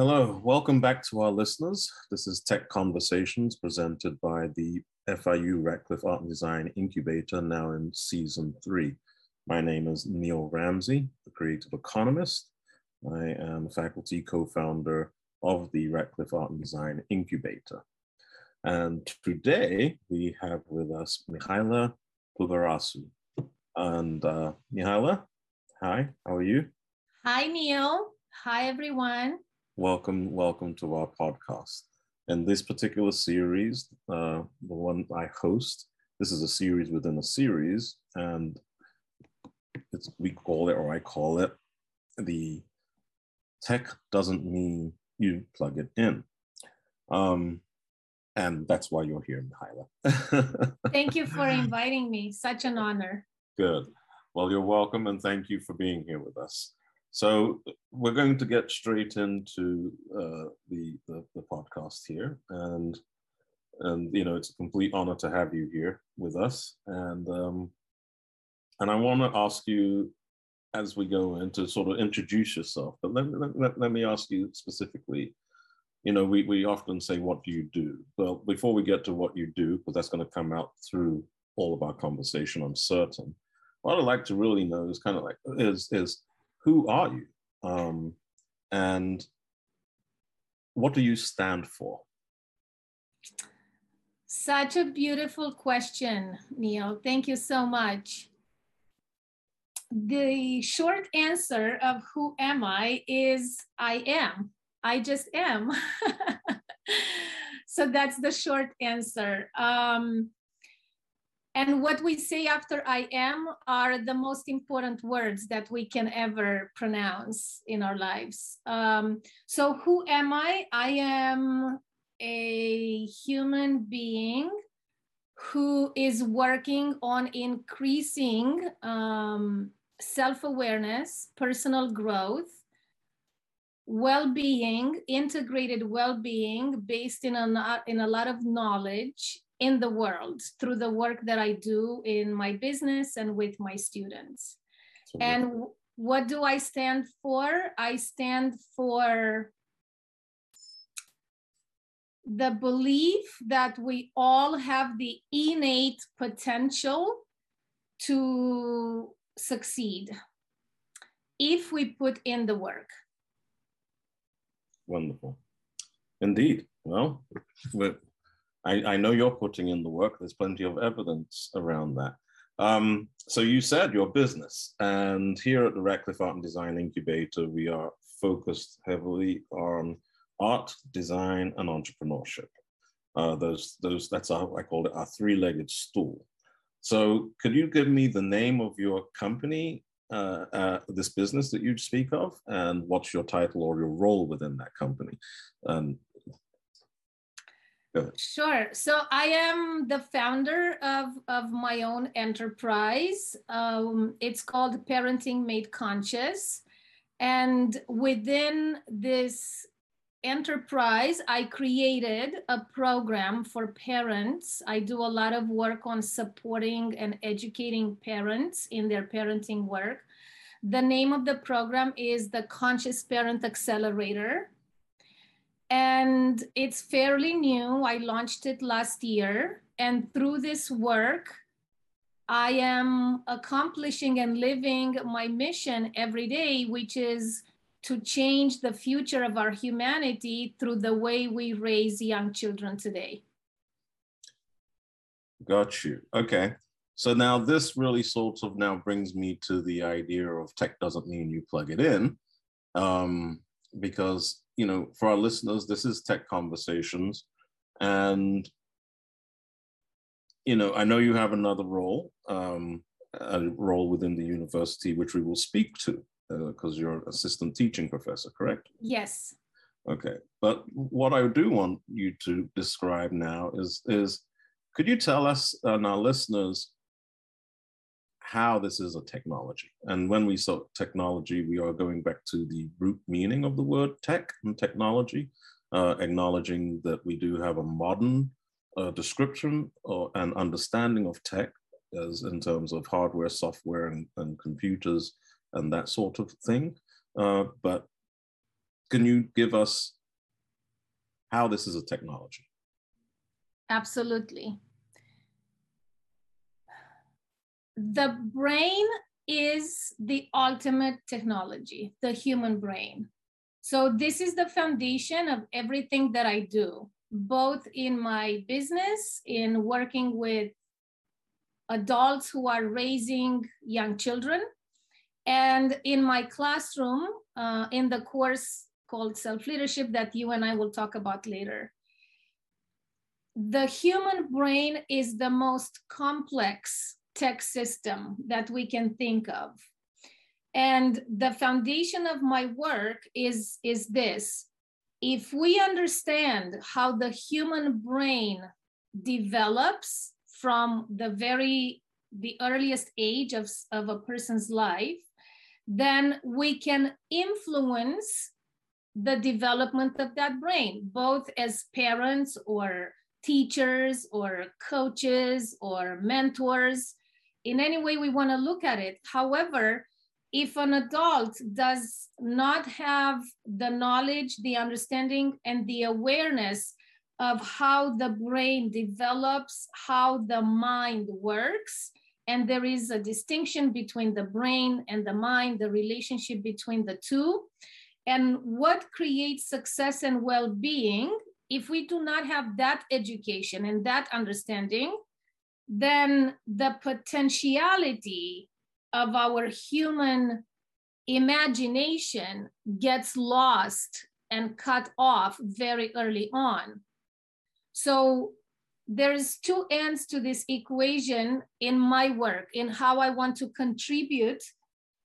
Hello, welcome back to our listeners. This is Tech Conversations presented by the FIU Radcliffe Art and Design Incubator, now in season three. My name is Neil Ramsey, the creative economist. I am faculty co-founder of the Radcliffe Art and Design Incubator. And today we have with us Mihaela Pulverasu. And uh, Mihaela, hi, how are you? Hi, Neil. Hi, everyone. Welcome, welcome to our podcast. In this particular series, uh, the one I host, this is a series within a series, and it's, we call it, or I call it, the tech doesn't mean you plug it in. Um, and that's why you're here, Mihaela. thank you for inviting me. Such an honor. Good. Well, you're welcome, and thank you for being here with us. So we're going to get straight into uh, the, the, the podcast here, and and you know it's a complete honor to have you here with us, and um, and I want to ask you as we go in to sort of introduce yourself. But let, let, let me ask you specifically. You know, we, we often say, what do you do? Well, before we get to what you do, because that's going to come out through all of our conversation, I'm certain. What I'd like to really know is kind of like is is who are you? Um, and what do you stand for? Such a beautiful question, Neil. Thank you so much. The short answer of who am I is I am. I just am. so that's the short answer. Um, and what we say after I am are the most important words that we can ever pronounce in our lives. Um, so, who am I? I am a human being who is working on increasing um, self awareness, personal growth, well being, integrated well being based in a, in a lot of knowledge in the world through the work that I do in my business and with my students. and what do I stand for? I stand for the belief that we all have the innate potential to succeed if we put in the work. Wonderful. Indeed. Well, I, I know you're putting in the work. There's plenty of evidence around that. Um, so you said your business, and here at the Radcliffe Art and Design Incubator, we are focused heavily on art, design, and entrepreneurship. Uh, those, those, that's our, I call it our three-legged stool. So could you give me the name of your company, uh, uh, this business that you speak of, and what's your title or your role within that company? Sure. So I am the founder of, of my own enterprise. Um, it's called Parenting Made Conscious. And within this enterprise, I created a program for parents. I do a lot of work on supporting and educating parents in their parenting work. The name of the program is the Conscious Parent Accelerator and it's fairly new. I launched it last year. And through this work, I am accomplishing and living my mission every day, which is to change the future of our humanity through the way we raise young children today. Got you. Okay. So now this really sort of now brings me to the idea of tech doesn't mean you plug it in. Um, because you know, for our listeners, this is Tech Conversations. And, you know, I know you have another role, um, a role within the university, which we will speak to because uh, you're an assistant teaching professor, correct? Yes. Okay. But what I do want you to describe now is, is could you tell us and our listeners how this is a technology. And when we say technology, we are going back to the root meaning of the word tech and technology, uh, acknowledging that we do have a modern uh, description or an understanding of tech as in terms of hardware, software, and, and computers and that sort of thing. Uh, but can you give us how this is a technology? Absolutely. The brain is the ultimate technology, the human brain. So this is the foundation of everything that I do, both in my business, in working with adults who are raising young children, and in my classroom, uh, in the course called Self Leadership that you and I will talk about later. The human brain is the most complex tech system that we can think of. And the foundation of my work is, is this. If we understand how the human brain develops from the very the earliest age of, of a person's life, then we can influence the development of that brain, both as parents or teachers or coaches or mentors, in any way we want to look at it. However, if an adult does not have the knowledge, the understanding, and the awareness of how the brain develops, how the mind works, and there is a distinction between the brain and the mind, the relationship between the two, and what creates success and well being, if we do not have that education and that understanding, then the potentiality of our human imagination gets lost and cut off very early on. So there's two ends to this equation in my work in how I want to contribute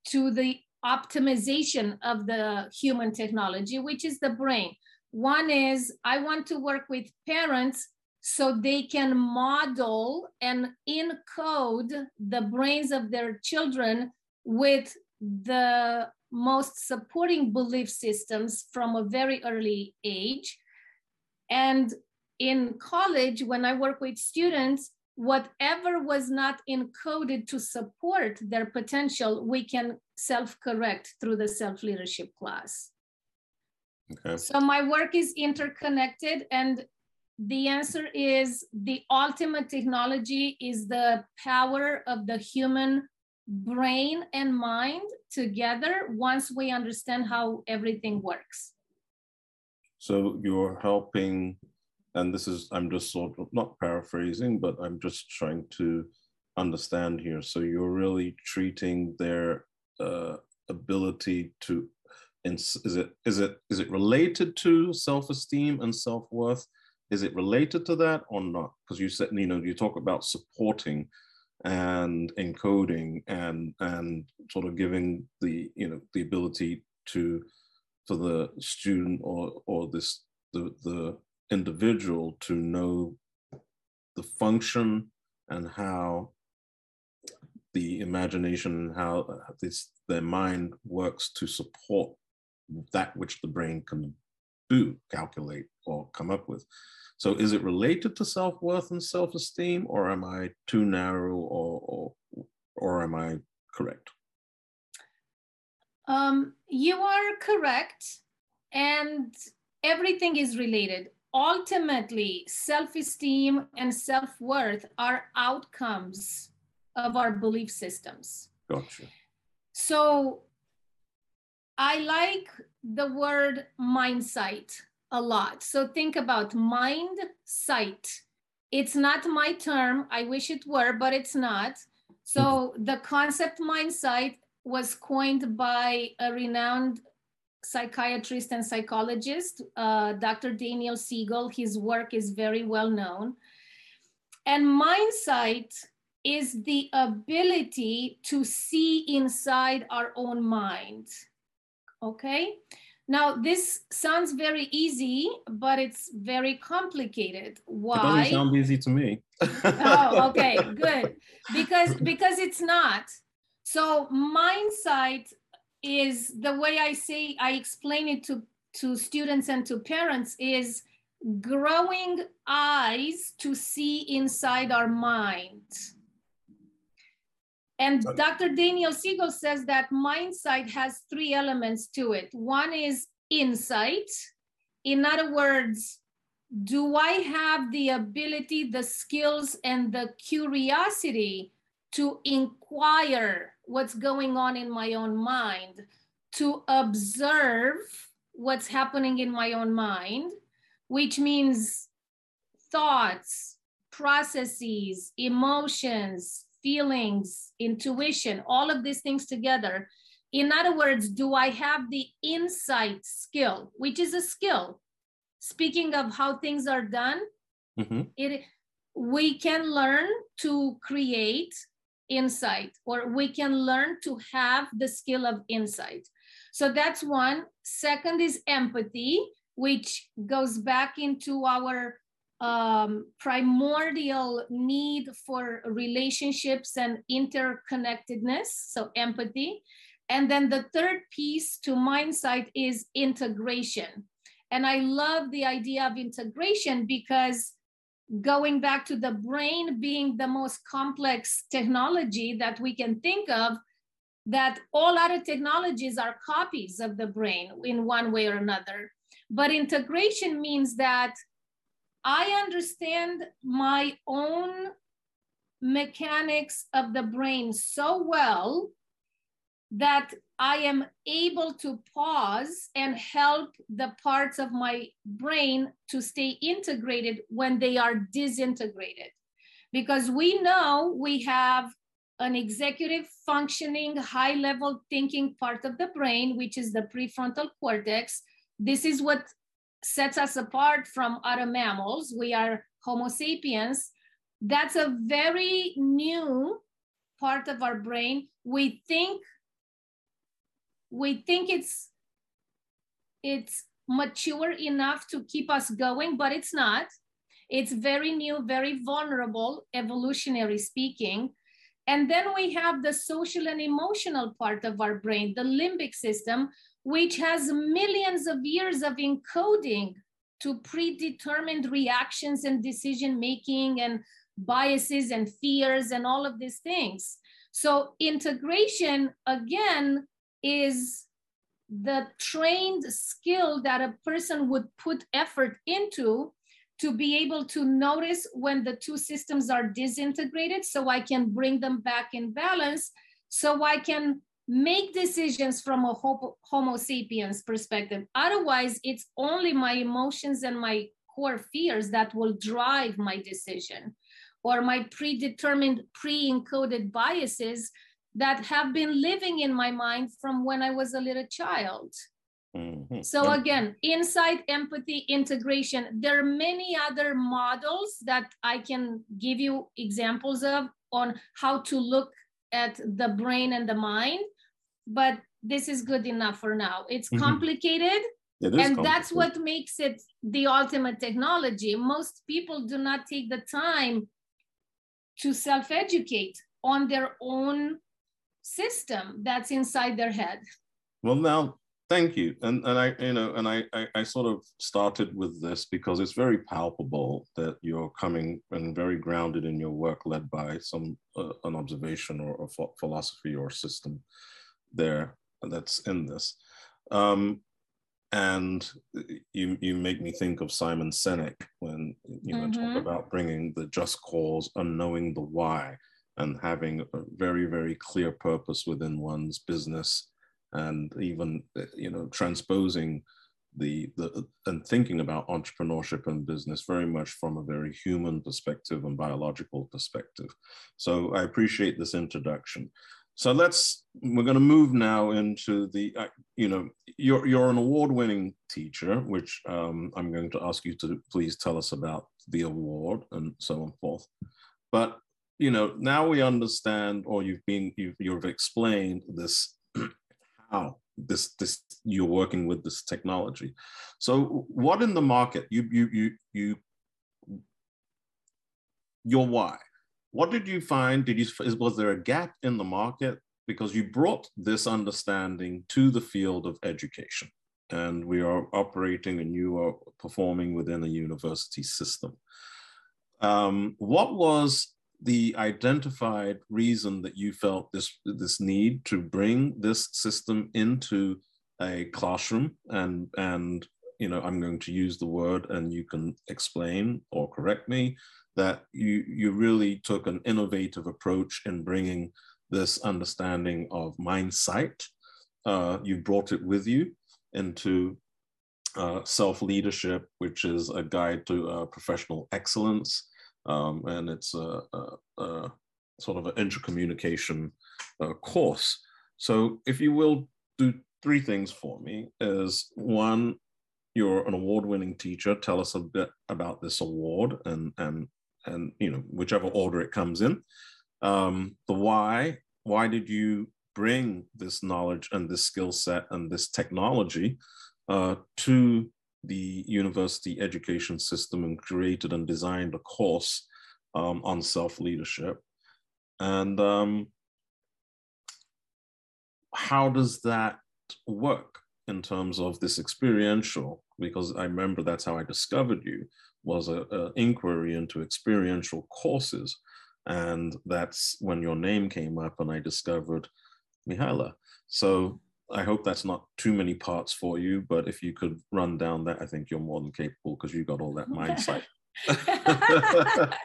to the optimization of the human technology, which is the brain. One is I want to work with parents so they can model and encode the brains of their children with the most supporting belief systems from a very early age. And in college, when I work with students, whatever was not encoded to support their potential, we can self-correct through the self-leadership class. Okay. So my work is interconnected and the answer is the ultimate technology is the power of the human brain and mind together once we understand how everything works. So you're helping and this is i'm just sort of not paraphrasing but i'm just trying to understand here so you're really treating their uh, ability to is it is it is it related to self-esteem and self-worth is it related to that or not? Because you said you know you talk about supporting and encoding and and sort of giving the you know the ability to for the student or or this the the individual to know the function and how the imagination, how this, their mind works to support that which the brain can do, calculate, or come up with. So is it related to self-worth and self-esteem, or am I too narrow, or, or, or am I correct? Um, you are correct, and everything is related ultimately self-esteem and self-worth are outcomes of our belief systems gotcha so i like the word mindsight a lot so think about mind sight it's not my term i wish it were but it's not so mm-hmm. the concept mindsight was coined by a renowned psychiatrist and psychologist, uh, Dr. Daniel Siegel. His work is very well known. And mindsight is the ability to see inside our own mind. Okay? Now, this sounds very easy, but it's very complicated. Why? It doesn't sound easy to me. oh, okay, good. Because because it's not. So mindsight is the way I say, I explain it to, to students and to parents is growing eyes to see inside our mind. And Dr. Daniel Siegel says that mindsight has three elements to it. One is insight? In other words, do I have the ability, the skills, and the curiosity to inquire what's going on in my own mind, to observe what's happening in my own mind, which means thoughts, processes, emotions, feelings, intuition, all of these things together. In other words, do I have the insight skill, which is a skill? Speaking of how things are done, mm-hmm. it we can learn to create insight or we can learn to have the skill of insight. So that's one. Second is empathy, which goes back into our um, primordial need for relationships and interconnectedness, so empathy. And then the third piece to mindsight is integration. And I love the idea of integration because going back to the brain being the most complex technology that we can think of, that all other technologies are copies of the brain in one way or another. But integration means that I understand my own mechanics of the brain so well that I am able to pause and help the parts of my brain to stay integrated when they are disintegrated. Because we know we have an executive functioning, high level thinking part of the brain, which is the prefrontal cortex. This is what sets us apart from other mammals. We are Homo sapiens. That's a very new part of our brain. We think we think it's it's mature enough to keep us going, but it's not. It's very new, very vulnerable, evolutionary speaking. And then we have the social and emotional part of our brain, the limbic system, which has millions of years of encoding to predetermined reactions and decision making and biases and fears and all of these things. So integration, again, is the trained skill that a person would put effort into to be able to notice when the two systems are disintegrated so I can bring them back in balance so I can make decisions from a homo sapiens perspective. Otherwise, it's only my emotions and my core fears that will drive my decision or my predetermined pre-encoded biases that have been living in my mind from when I was a little child. Mm-hmm. So again, insight, empathy, integration. There are many other models that I can give you examples of on how to look at the brain and the mind, but this is good enough for now. It's mm-hmm. complicated. and complicated. that's what makes it the ultimate technology. Most people do not take the time to self educate on their own system that's inside their head. Well, now Thank you. And and I you know and I, I, I sort of started with this because it's very palpable that you're coming and very grounded in your work, led by some uh, an observation or a ph- philosophy or system there that's in this. Um, and you you make me think of Simon Sinek when you know mm-hmm. talk about bringing the just cause and knowing the why and having a very very clear purpose within one's business and even you know transposing the, the and thinking about entrepreneurship and business very much from a very human perspective and biological perspective. So I appreciate this introduction. So let's we're going to move now into the uh, you know you're you're an award-winning teacher, which um, I'm going to ask you to please tell us about the award and so on forth. But you know now we understand, or you've been you've, you've explained this how this this you're working with this technology. So what in the market you you you you your why? What did you find? Did you was there a gap in the market because you brought this understanding to the field of education? and we are operating and you are performing within a university system. Um, what was the identified reason that you felt this this need to bring this system into a classroom and and you know i'm going to use the word and you can explain or correct me that you you really took an innovative approach in bringing this understanding of mind sight uh, you brought it with you into uh, self leadership which is a guide to uh, professional excellence um, and it's a, a, a, sort of an intercommunication uh, course so if you will do three things for me is one, you're an award-winning teacher. Tell us a bit about this award and and and you know whichever order it comes in. Um, the why. Why did you bring this knowledge and this skill set and this technology uh, to the university education system and created and designed a course um, on self leadership? And um, how does that work in terms of this experiential? Because I remember that's how I discovered you was a, a inquiry into experiential courses, and that's when your name came up, and I discovered Mihaela. So I hope that's not too many parts for you, but if you could run down that, I think you're more than capable because you got all that mindset.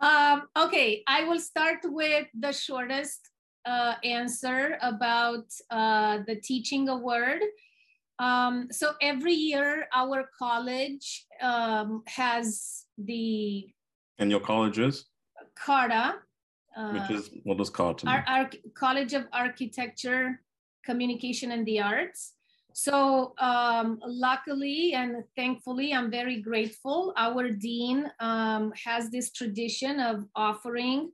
Um, okay, I will start with the shortest uh, answer about uh, the teaching award. Um, so every year, our college um, has the. And your college is? CARTA. Uh, Which is, what does CARTA mean? Our, our College of Architecture, Communication and the Arts. So um, luckily and thankfully, I'm very grateful. Our dean um, has this tradition of offering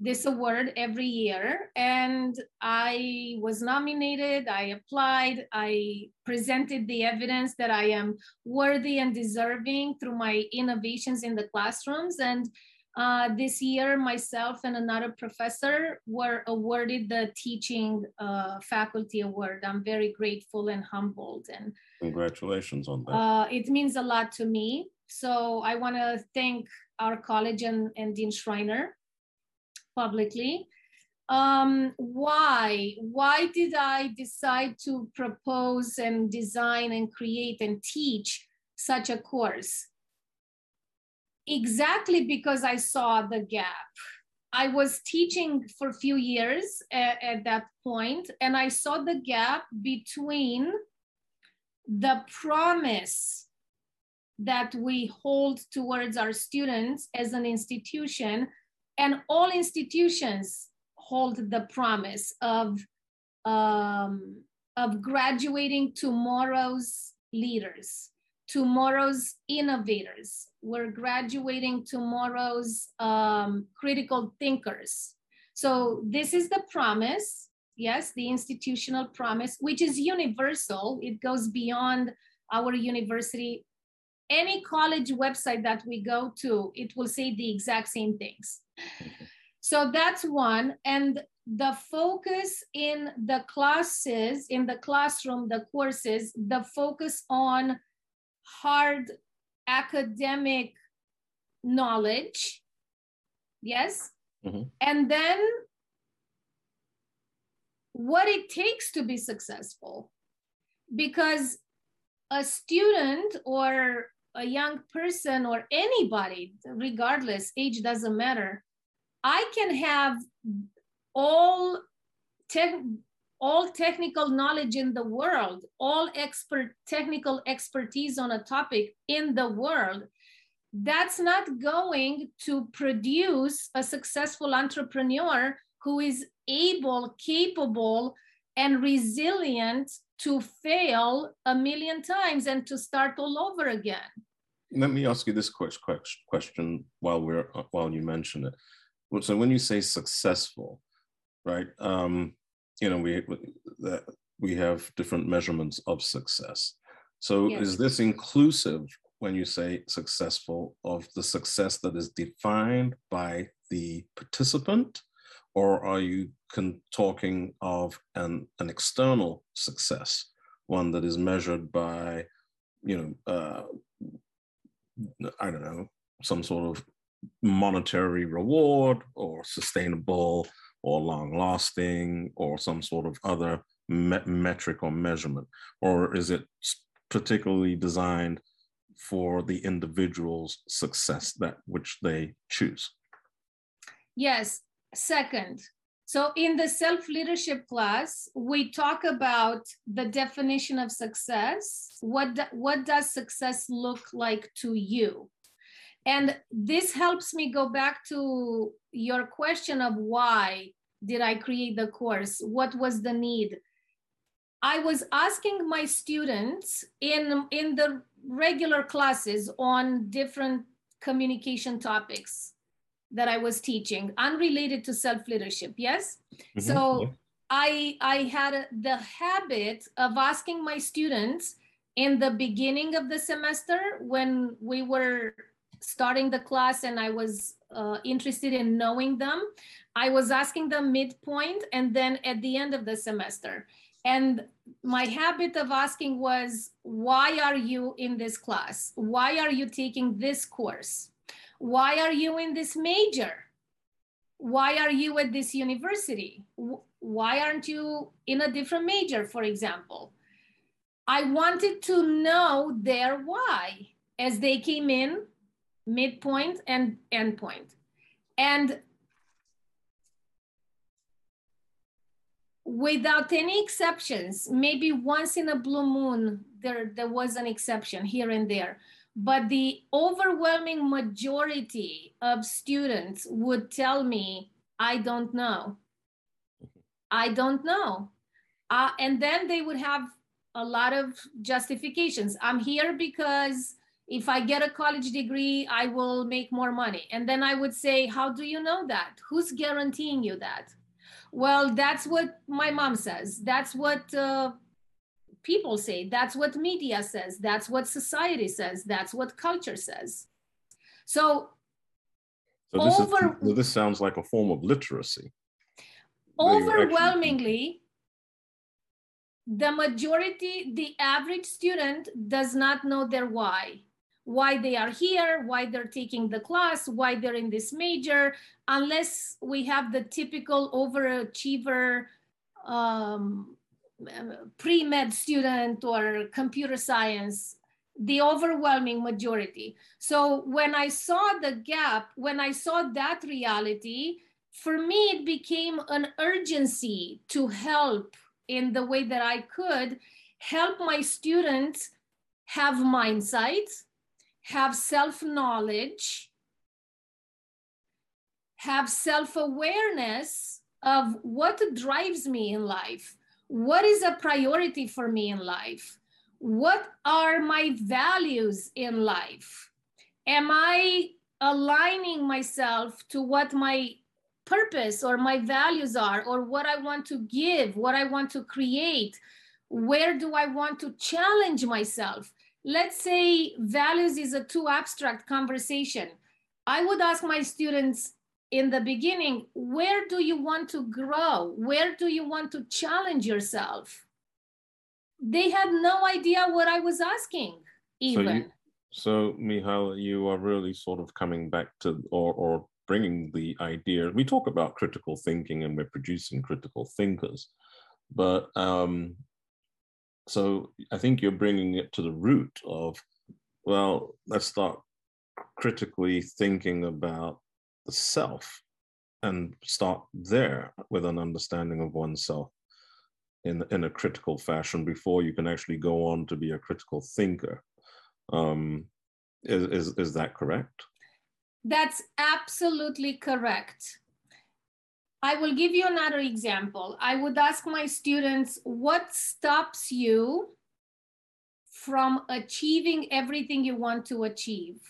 this award every year. And I was nominated, I applied, I presented the evidence that I am worthy and deserving through my innovations in the classrooms. And uh, this year, myself and another professor were awarded the teaching uh, faculty award. I'm very grateful and humbled. And congratulations on that. Uh, it means a lot to me. So I want to thank our college and, and Dean Schriner publicly. Um, why? Why did I decide to propose and design and create and teach such a course? exactly because I saw the gap. I was teaching for a few years at, at, that point, and I saw the gap between the promise that we hold towards our students as an institution, and all institutions hold the promise of, um, of graduating tomorrow's leaders tomorrow's innovators. We're graduating tomorrow's um, critical thinkers. So this is the promise, yes, the institutional promise, which is universal. It goes beyond our university. Any college website that we go to, it will say the exact same things. So that's one. And the focus in the classes, in the classroom, the courses, the focus on hard academic knowledge. Yes. Mm-hmm. And then what it takes to be successful. Because a student or a young person or anybody, regardless, age doesn't matter, I can have all te- all technical knowledge in the world, all expert technical expertise on a topic in the world, that's not going to produce a successful entrepreneur who is able, capable, and resilient to fail a million times and to start all over again. Let me ask you this question while we're while you mention it. So when you say successful, right? Um, you know we that we have different measurements of success so yes. is this inclusive when you say successful of the success that is defined by the participant or are you con- talking of an, an external success one that is measured by you know uh, i don't know some sort of monetary reward or sustainable or long lasting or some sort of other me- metric or measurement? Or is it particularly designed for the individual's success, that which they choose? Yes. Second, so in the self leadership class, we talk about the definition of success. What, do, what does success look like to you? And this helps me go back to your question of why did I create the course? What was the need? I was asking my students in, in the regular classes on different communication topics that I was teaching, unrelated to self leadership. Yes. Mm-hmm. So yeah. I I had the habit of asking my students in the beginning of the semester when we were starting the class and I was uh, interested in knowing them. I was asking them midpoint and then at the end of the semester. And my habit of asking was, why are you in this class? Why are you taking this course? Why are you in this major? Why are you at this university? Why aren't you in a different major, for example? I wanted to know their why as they came in, midpoint and endpoint. And without any exceptions, maybe once in a blue moon, there, there was an exception here and there but the overwhelming majority of students would tell me, I don't know. I don't know. Uh, and then they would have a lot of justifications. I'm here because if I get a college degree, I will make more money. And then I would say, How do you know that? Who's guaranteeing you that? Well, that's what my mom says. That's what uh, people say, that's what media says, that's what society says, that's what culture says. So, so this, over, is, this sounds like a form of literacy. Overwhelmingly, the majority, the average student does not know their why why they are here, why they're taking the class, why they're in this major, unless we have the typical overachiever um, pre-med student or computer science the overwhelming majority. So when i saw the gap when i saw that reality for me it became an urgency to help in the way that i could help my students have mindsight have self-knowledge have self-awareness of what drives me in life what is a priority for me in life? What are my values in life? Am I aligning myself to what my purpose or my values are, or what I want to give, what I want to create? Where do I want to challenge myself? Let's say values is a too abstract conversation. I would ask my students, in the beginning, where do you want to grow? Where do you want to challenge yourself? They had no idea what I was asking, even. So, you, so you are really sort of coming back to, or, or bringing the idea. We talk about critical thinking and we're producing critical thinkers, but um, so I think you're bringing it to the root of, well, let's start critically thinking about the self and start there with an understanding of oneself in, in a critical fashion before you can actually go on to be a critical thinker. Um, is, is, is that correct? That's absolutely correct. I will give you another example. I would ask my students, what stops you from achieving everything you want to achieve?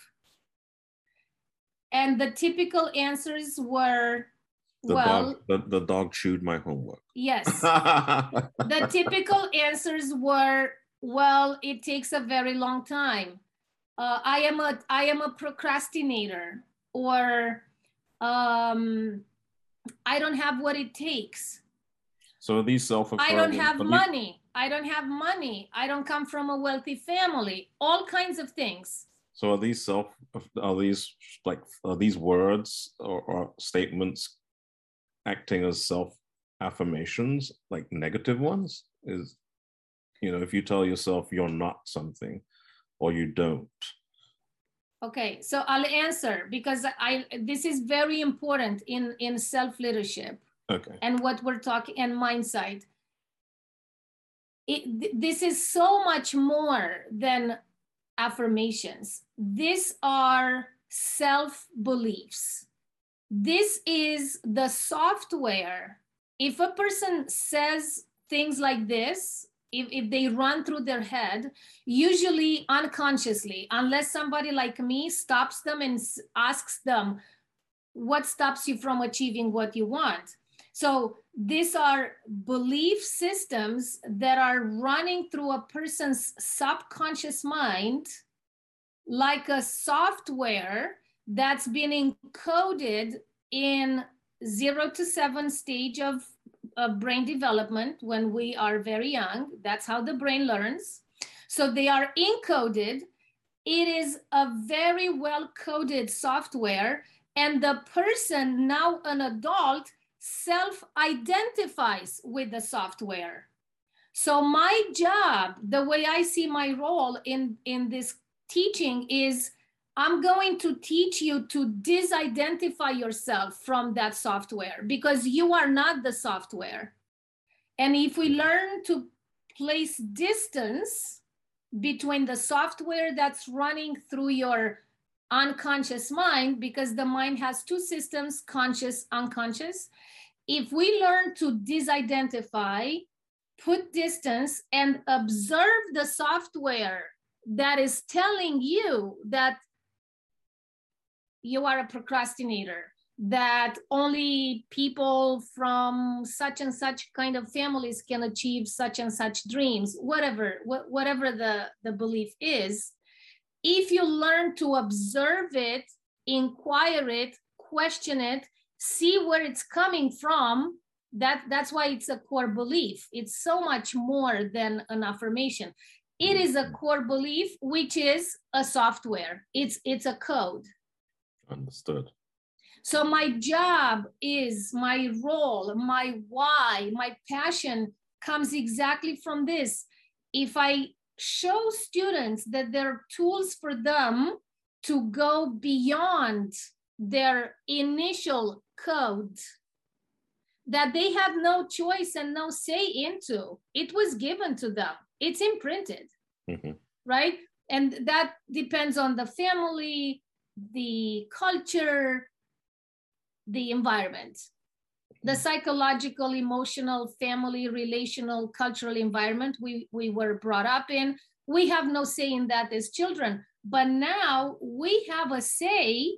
And the typical answers were, the well, dog, the, the dog chewed my homework. Yes. the typical answers were, well, it takes a very long time. Uh, I am a I am a procrastinator, or um, I don't have what it takes. So these self affirmations? I don't have money. I don't have money. I don't come from a wealthy family. All kinds of things. So are these self are these like are these words or, or statements acting as self affirmations, like negative ones? Is, you know, if you tell yourself you're not something or you don't. Okay, so I'll answer because I this is very important in in self leadership. Okay. And what we're talking and mindset. It, this is so much more than affirmations. These are self beliefs. This is the software. If a person says things like this, if, if they run through their head, usually unconsciously, unless somebody like me stops them and asks them, what stops you from achieving what you want? So these are belief systems that are running through a person's subconscious mind like a software that's been encoded in zero to seven stage of, of brain development when we are very young. That's how the brain learns. So they are encoded. It is a very well coded software. And the person, now an adult, self identifies with the software. So my job, the way I see my role in, in this teaching is I'm going to teach you to disidentify yourself from that software because you are not the software. And if we learn to place distance between the software that's running through your unconscious mind, because the mind has two systems conscious, unconscious. If we learn to disidentify, put distance, and observe the software that is telling you that you are a procrastinator that only people from such and such kind of families can achieve such and such dreams whatever wh- whatever the the belief is. If you learn to observe it inquire it question it see where it's coming from that that's why it's a core belief. It's so much more than an affirmation. It is a core belief which is a software. It's it's a code understood. So my job is my role my why my passion comes exactly from this. If i show students that there are tools for them to go beyond their initial code that they have no choice and no say into it was given to them. It's imprinted mm-hmm. right? And that depends on the family the culture the environment the mm-hmm. psychological emotional family relational cultural environment we we were brought up in we have no say in that as children but now we have a say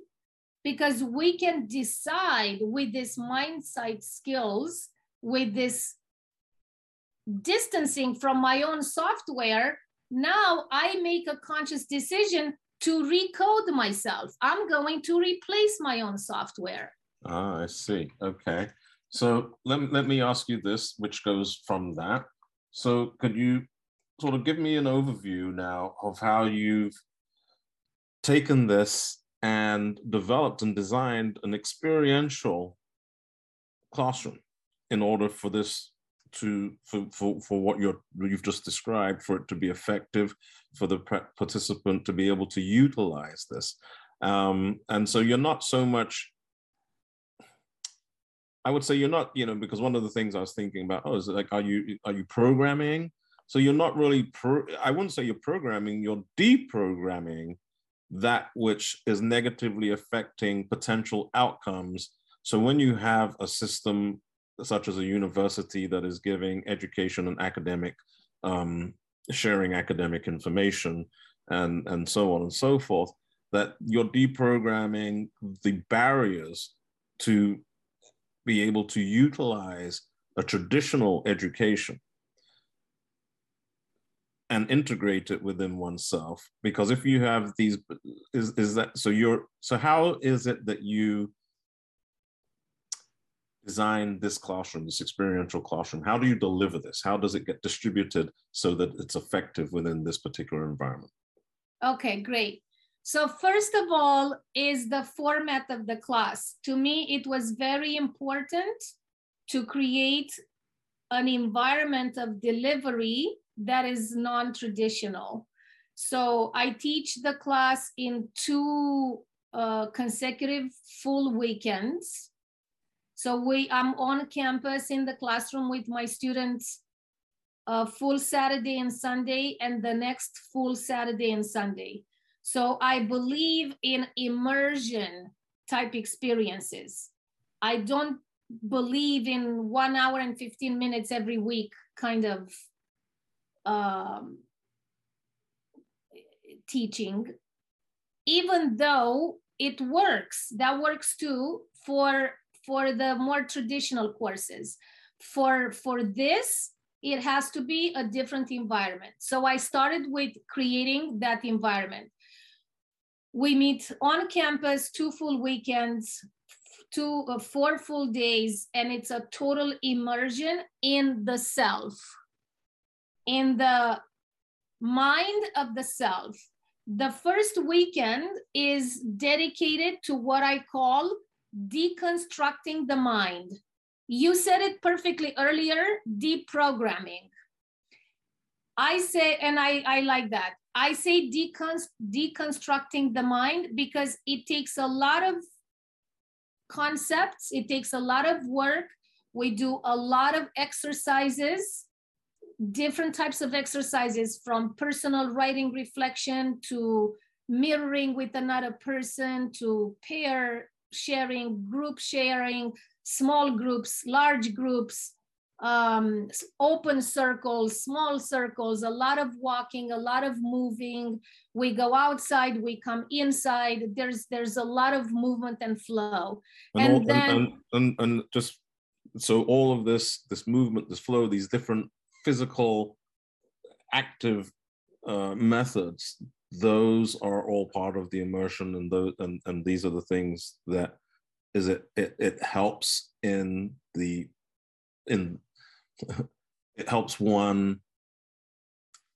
because we can decide with this mindset skills with this distancing from my own software now I make a conscious decision to recode myself. I'm going to replace my own software. Ah, I see. Okay. So let, let me ask you this, which goes from that. So could you sort of give me an overview now of how you've taken this and developed and designed an experiential classroom in order for this to for, for, for what you're you've just described for it to be effective for the participant to be able to utilize this. Um, and so you're not so much i would say you're not you know because one of the things i was thinking about oh is like are you are you programming? So you're not really pro- i wouldn't say you're programming you're deprogramming that which is negatively affecting potential outcomes. So when you have a system such as a university that is giving education and academic um, sharing academic information and and so on and so forth that you're deprogramming the barriers to be able to utilize a traditional education and integrate it within oneself. Because if you have these is is that so you're so how is it that you design this classroom, this experiential classroom? How do you deliver this? How does it get distributed so that it's effective within this particular environment? Okay, great. So first of all is the format of the class. To me, it was very important to create an environment of delivery that is non-traditional. So I teach the class in two uh, consecutive full weekends. So we, I'm on campus in the classroom with my students a full Saturday and Sunday and the next full Saturday and Sunday. So I believe in immersion type experiences. I don't believe in one hour and 15 minutes every week kind of um, teaching, even though it works, that works too for, for the more traditional courses. For, for this, it has to be a different environment. So I started with creating that environment. We meet on campus two full weekends, two uh, four full days, and it's a total immersion in the self, in the mind of the self. The first weekend is dedicated to what I call deconstructing the mind you said it perfectly earlier, deprogramming. I say, and I, I like that. I say deconstructing the mind because it takes a lot of concepts, it takes a lot of work. We do a lot of exercises, different types of exercises from personal writing reflection to mirroring with another person to pair sharing, group sharing, small groups, large groups, um, open circles, small circles, a lot of walking, a lot of moving. We go outside, we come inside. There's there's a lot of movement and flow. And, and all, then and, and, and just so all of this this movement, this flow, these different physical active uh, methods, those are all part of the immersion, and those and, and these are the things that is it it, it helps in the in it helps one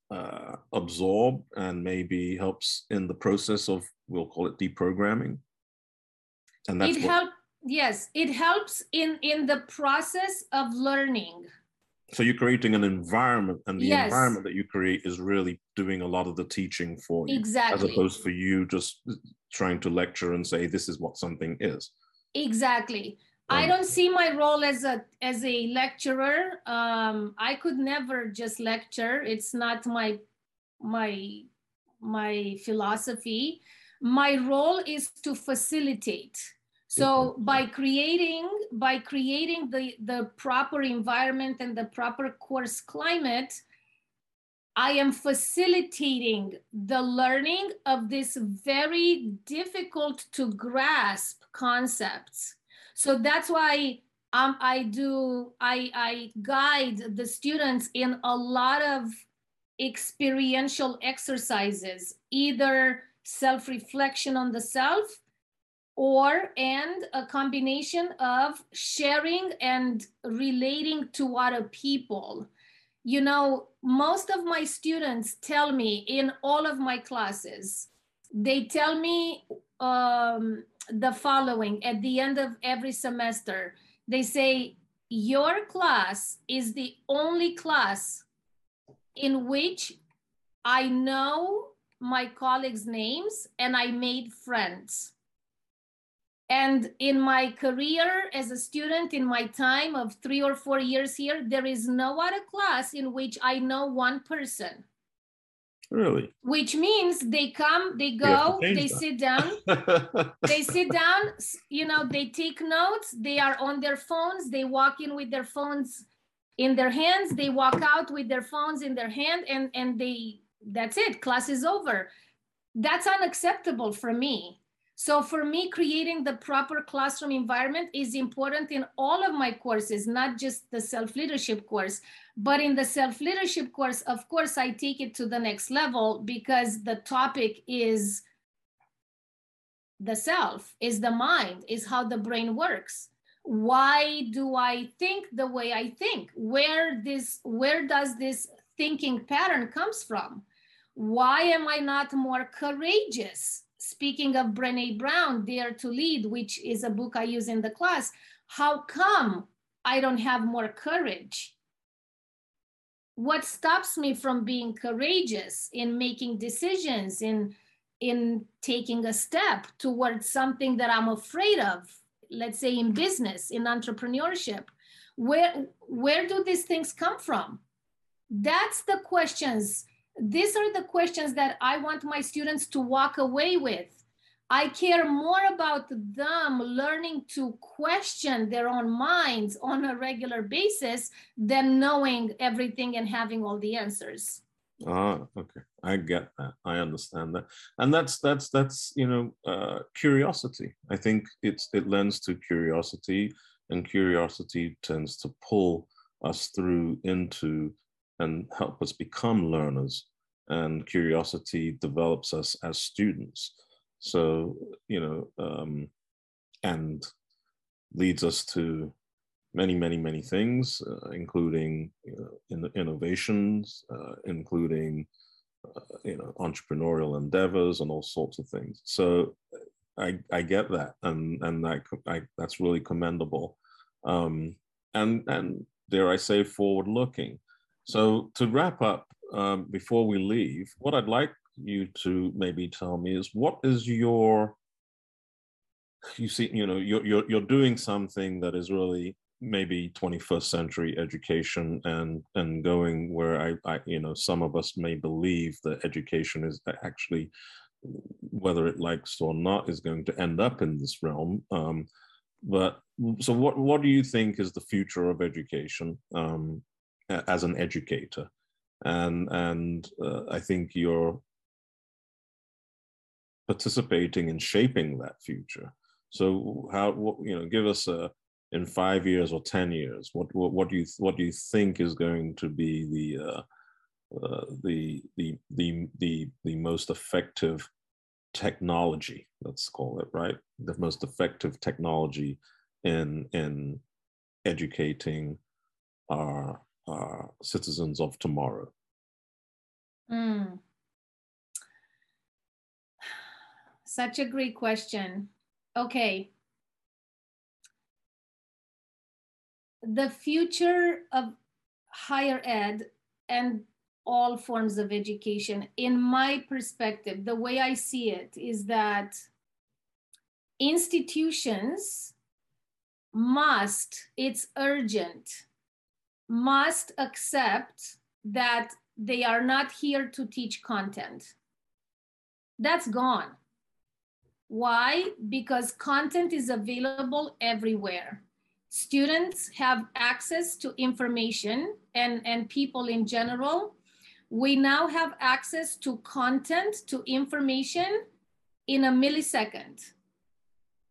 uh, absorb and maybe helps in the process of we'll call it deprogramming. And that's it what, help yes it helps in in the process of learning so you're creating an environment and the yes. environment that you create is really doing a lot of the teaching for you exactly as opposed for you just trying to lecture and say this is what something is Exactly. I don't see my role as a as a lecturer. Um, I could never just lecture. It's not my my my philosophy. My role is to facilitate. So by creating by creating the the proper environment and the proper course climate, I am facilitating the learning of this very difficult to grasp concepts. So that's why um, I do, I, I guide the students in a lot of experiential exercises, either self-reflection on the self or and a combination of sharing and relating to other people you know, most of my students tell me in all of my classes, they tell me um, the following at the end of every semester. They say, Your class is the only class in which I know my colleagues' names and I made friends. And in my career as a student, in my time of three or four years here, there is no other class in which I know one person. Really? Which means they come, they go, they that. sit down, they sit down, you know, they take notes, they are on their phones, they walk in with their phones in their hands, they walk out with their phones in their hand, and, and they, that's it, class is over. That's unacceptable for me. So for me, creating the proper classroom environment is important in all of my courses, not just the self-leadership course. But in the self-leadership course, of course, I take it to the next level because the topic is the self, is the mind, is how the brain works. Why do I think the way I think? Where this, where does this thinking pattern comes from? Why am I not more courageous? Speaking of Brene Brown, Dare to Lead, which is a book I use in the class, how come I don't have more courage? What stops me from being courageous in making decisions, in, in taking a step towards something that I'm afraid of, let's say in business, in entrepreneurship? Where, where do these things come from? That's the questions these are the questions that I want my students to walk away with. I care more about them learning to question their own minds on a regular basis than knowing everything and having all the answers. Ah, okay. I get that. I understand that. And that's that's that's you know uh, curiosity. I think it's it lends to curiosity, and curiosity tends to pull us through into and help us become learners. And curiosity develops us as students. So, you know, um, and leads us to many, many, many things, uh, including you know, in innovations, uh, including uh, you know entrepreneurial endeavors and all sorts of things. So I, I get that, and and that I, that's really commendable, um, and and dare I say forward looking. So to wrap up, um, before we leave, what I'd like you to maybe tell me is what is your you see you know you're, you're you're doing something that is really maybe 21st century education and and going where I, I you know some of us may believe that education is actually whether it likes or not is going to end up in this realm. Um, but so what what do you think is the future of education? Um, as an educator, and and uh, I think you're participating in shaping that future. So how what, you know give us a in five years or ten years what what, what do you what do you think is going to be the uh, uh, the the the the the most effective technology let's call it right the most effective technology in in educating our uh, citizens of tomorrow? Mm. Such a great question. Okay. The future of higher ed and all forms of education, in my perspective, the way I see it is that institutions must, it's urgent must accept that they are not here to teach content. That's gone. Why? Because content is available everywhere. Students have access to information and, and people in general. We now have access to content, to information in a millisecond.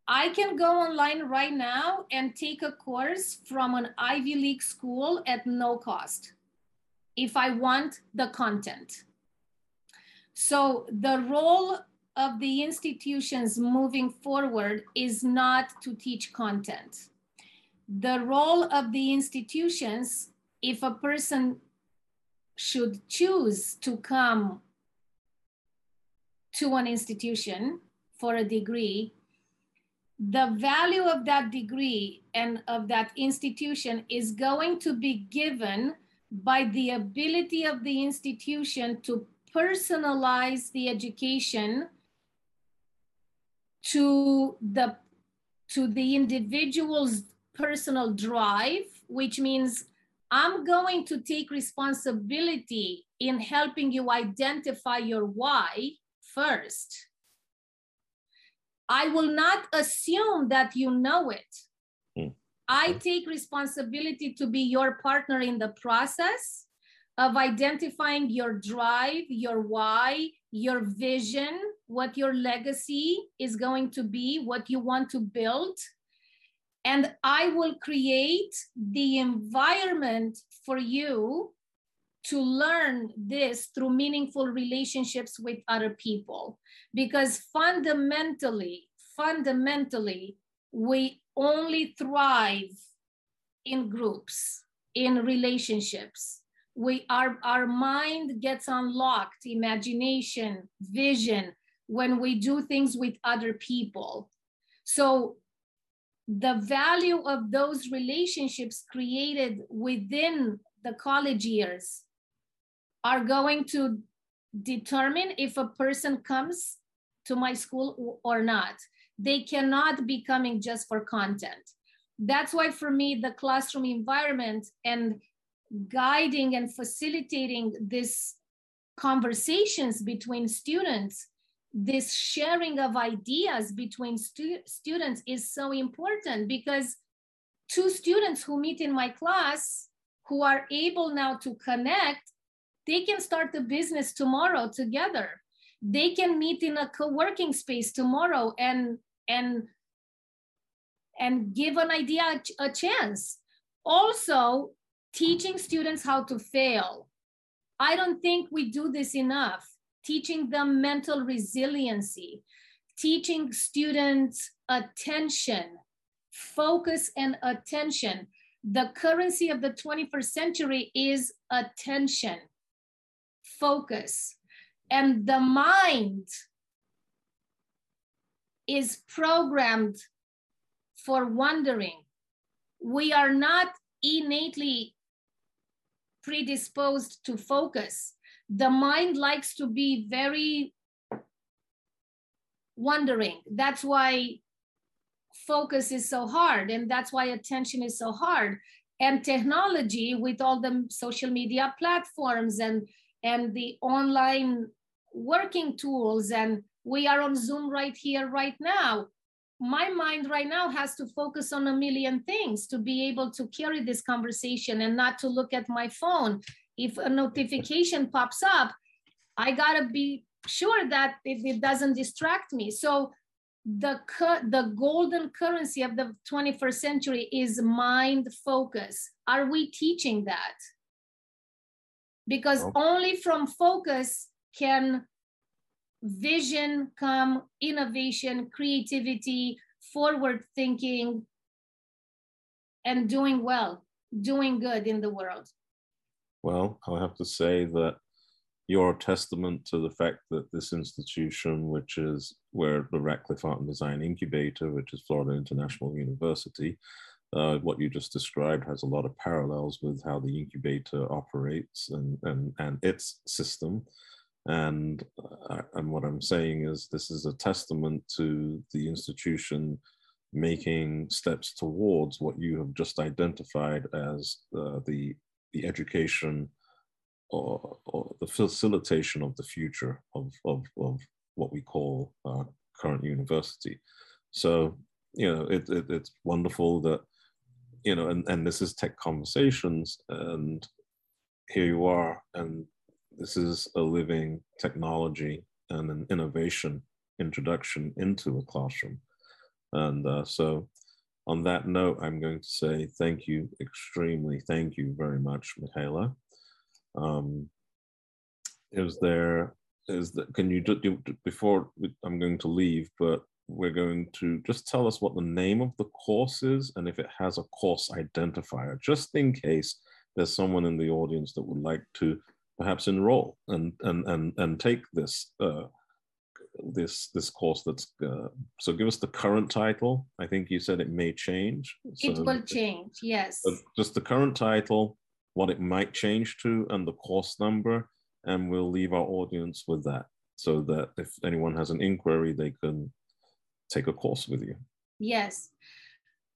I can go online right now and take a course from an Ivy League school at no cost if I want the content. So the role of the institutions moving forward is not to teach content. The role of the institutions, if a person should choose to come to an institution for a degree, the value of that degree and of that institution is going to be given by the ability of the institution to personalize the education to the to the individual's personal drive which means i'm going to take responsibility in helping you identify your why first I will not assume that you know it. Mm. I take responsibility to be your partner in the process of identifying your drive, your why, your vision, what your legacy is going to be, what you want to build. And I will create the environment for you to learn this through meaningful relationships with other people. Because fundamentally, fundamentally, we only thrive in groups, in relationships. We our, our mind gets unlocked, imagination, vision, when we do things with other people. So the value of those relationships created within the college years are going to determine if a person comes to my school or not. They cannot be coming just for content. That's why, for me, the classroom environment and guiding and facilitating this conversations between students this sharing of ideas between stu- students is so important because two students who meet in my class who are able now to connect they can start a business tomorrow together. They can meet in a co-working space tomorrow and and and give an idea a chance. Also teaching students how to fail. I don't think we do this enough. Teaching them mental resiliency, teaching students attention, focus and attention. The currency of the 21st century is attention, focus. And the mind is programmed for wondering. We are not innately predisposed to focus the mind likes to be very wondering. That's why focus is so hard, and that's why attention is so hard. And technology, with all the social media platforms and and the online working tools, and we are on Zoom right here, right now. My mind right now has to focus on a million things to be able to carry this conversation and not to look at my phone if a notification pops up, I gotta be sure that it, it doesn't distract me. So the the golden currency of the 21st century is mind focus. Are we teaching that? Because okay. only from focus can vision come, innovation, creativity, forward thinking, and doing well, doing good in the world. Well, I have to say that you're a testament to the fact that this institution, which is where the Ratcliffe Art and Design Incubator, which is Florida International University, uh, what you just described has a lot of parallels with how the incubator operates and, and, and its system. And, uh, and what I'm saying is this is a testament to the institution making steps towards what you have just identified as uh, the the education or, or, the facilitation of the future of, of, of what we call uh, current university. So, you know, it, it, it's wonderful that, you know, and, and this is tech conversations and here you are, and this is a living technology and an innovation introduction into a classroom. And uh, so on that note, I'm going to say thank you extremely. Thank you very much, Mihaela. Um, is there, is that, can you do, before I'm going to leave, but we're going to just tell us what the name of the course is and if it has a course identifier, just in case there's someone in the audience that would like to perhaps enroll and, and, and, and take this uh, this this course that's uh, so give us the current title. I think you said it may change so it will change yes. just the current title what it might change to and the course number and we'll leave our audience with that so that if anyone has an inquiry they can take a course with you yes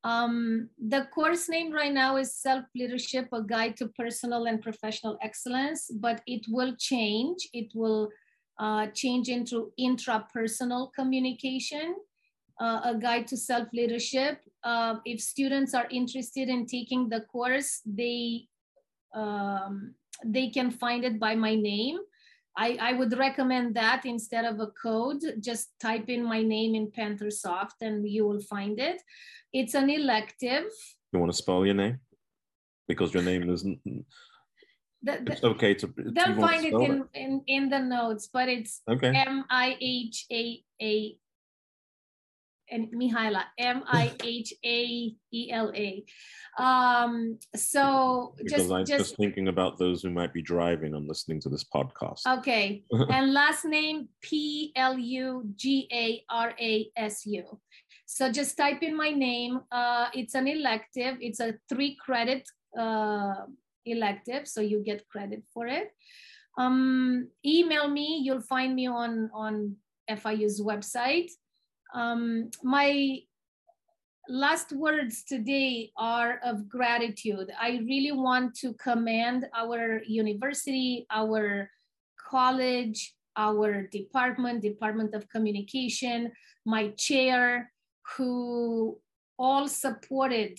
um, the course name right now is Self Leadership, a guide to personal and professional excellence, but it will change. It will uh, change into intrapersonal communication, uh, a guide to self-leadership. Uh, if students are interested in taking the course, they, um, they can find it by my name. I, I would recommend that instead of a code, just type in my name in PantherSoft and you will find it. It's an elective. You want to spell your name? Because your name isn't the, the, it's okay to they'll find it in, it in in the notes but it's okay m-i-h-a-a and Mihaela, M I H A E L A. Um, so Because just, I'm just, just thinking about those who might be driving and listening to this podcast. okay. and last name P L U G A R A S U. So just type in my name. Uh, it's an elective, it's a three credit uh, elective, so you get credit for it. Um, email me, you'll find me on, on FIU's website. Um, my last words today are of gratitude. I really want to commend our university, our college, our department, Department of Communication, my chair, who all supported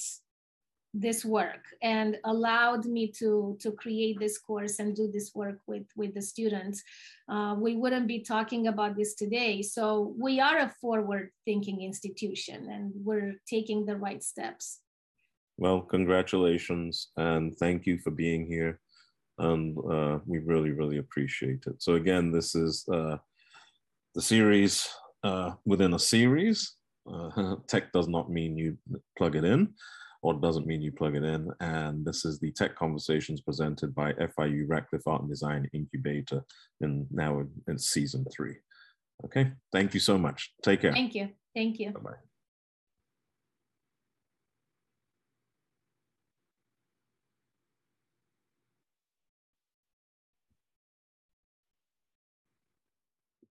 this work and allowed me to to create this course and do this work with with the students uh, we wouldn't be talking about this today so we are a forward thinking institution and we're taking the right steps Well, congratulations and thank you for being here. And uh, we really, really appreciate it. So, again, this is uh, the series uh, within a series. Uh, tech does not mean you plug it in, or doesn't mean you plug it in. And this is the Tech Conversations presented by FIU Ratcliffe Art and Design Incubator, and now in, in season three. Okay, thank you so much. Take care. thank you thank you Bye bye.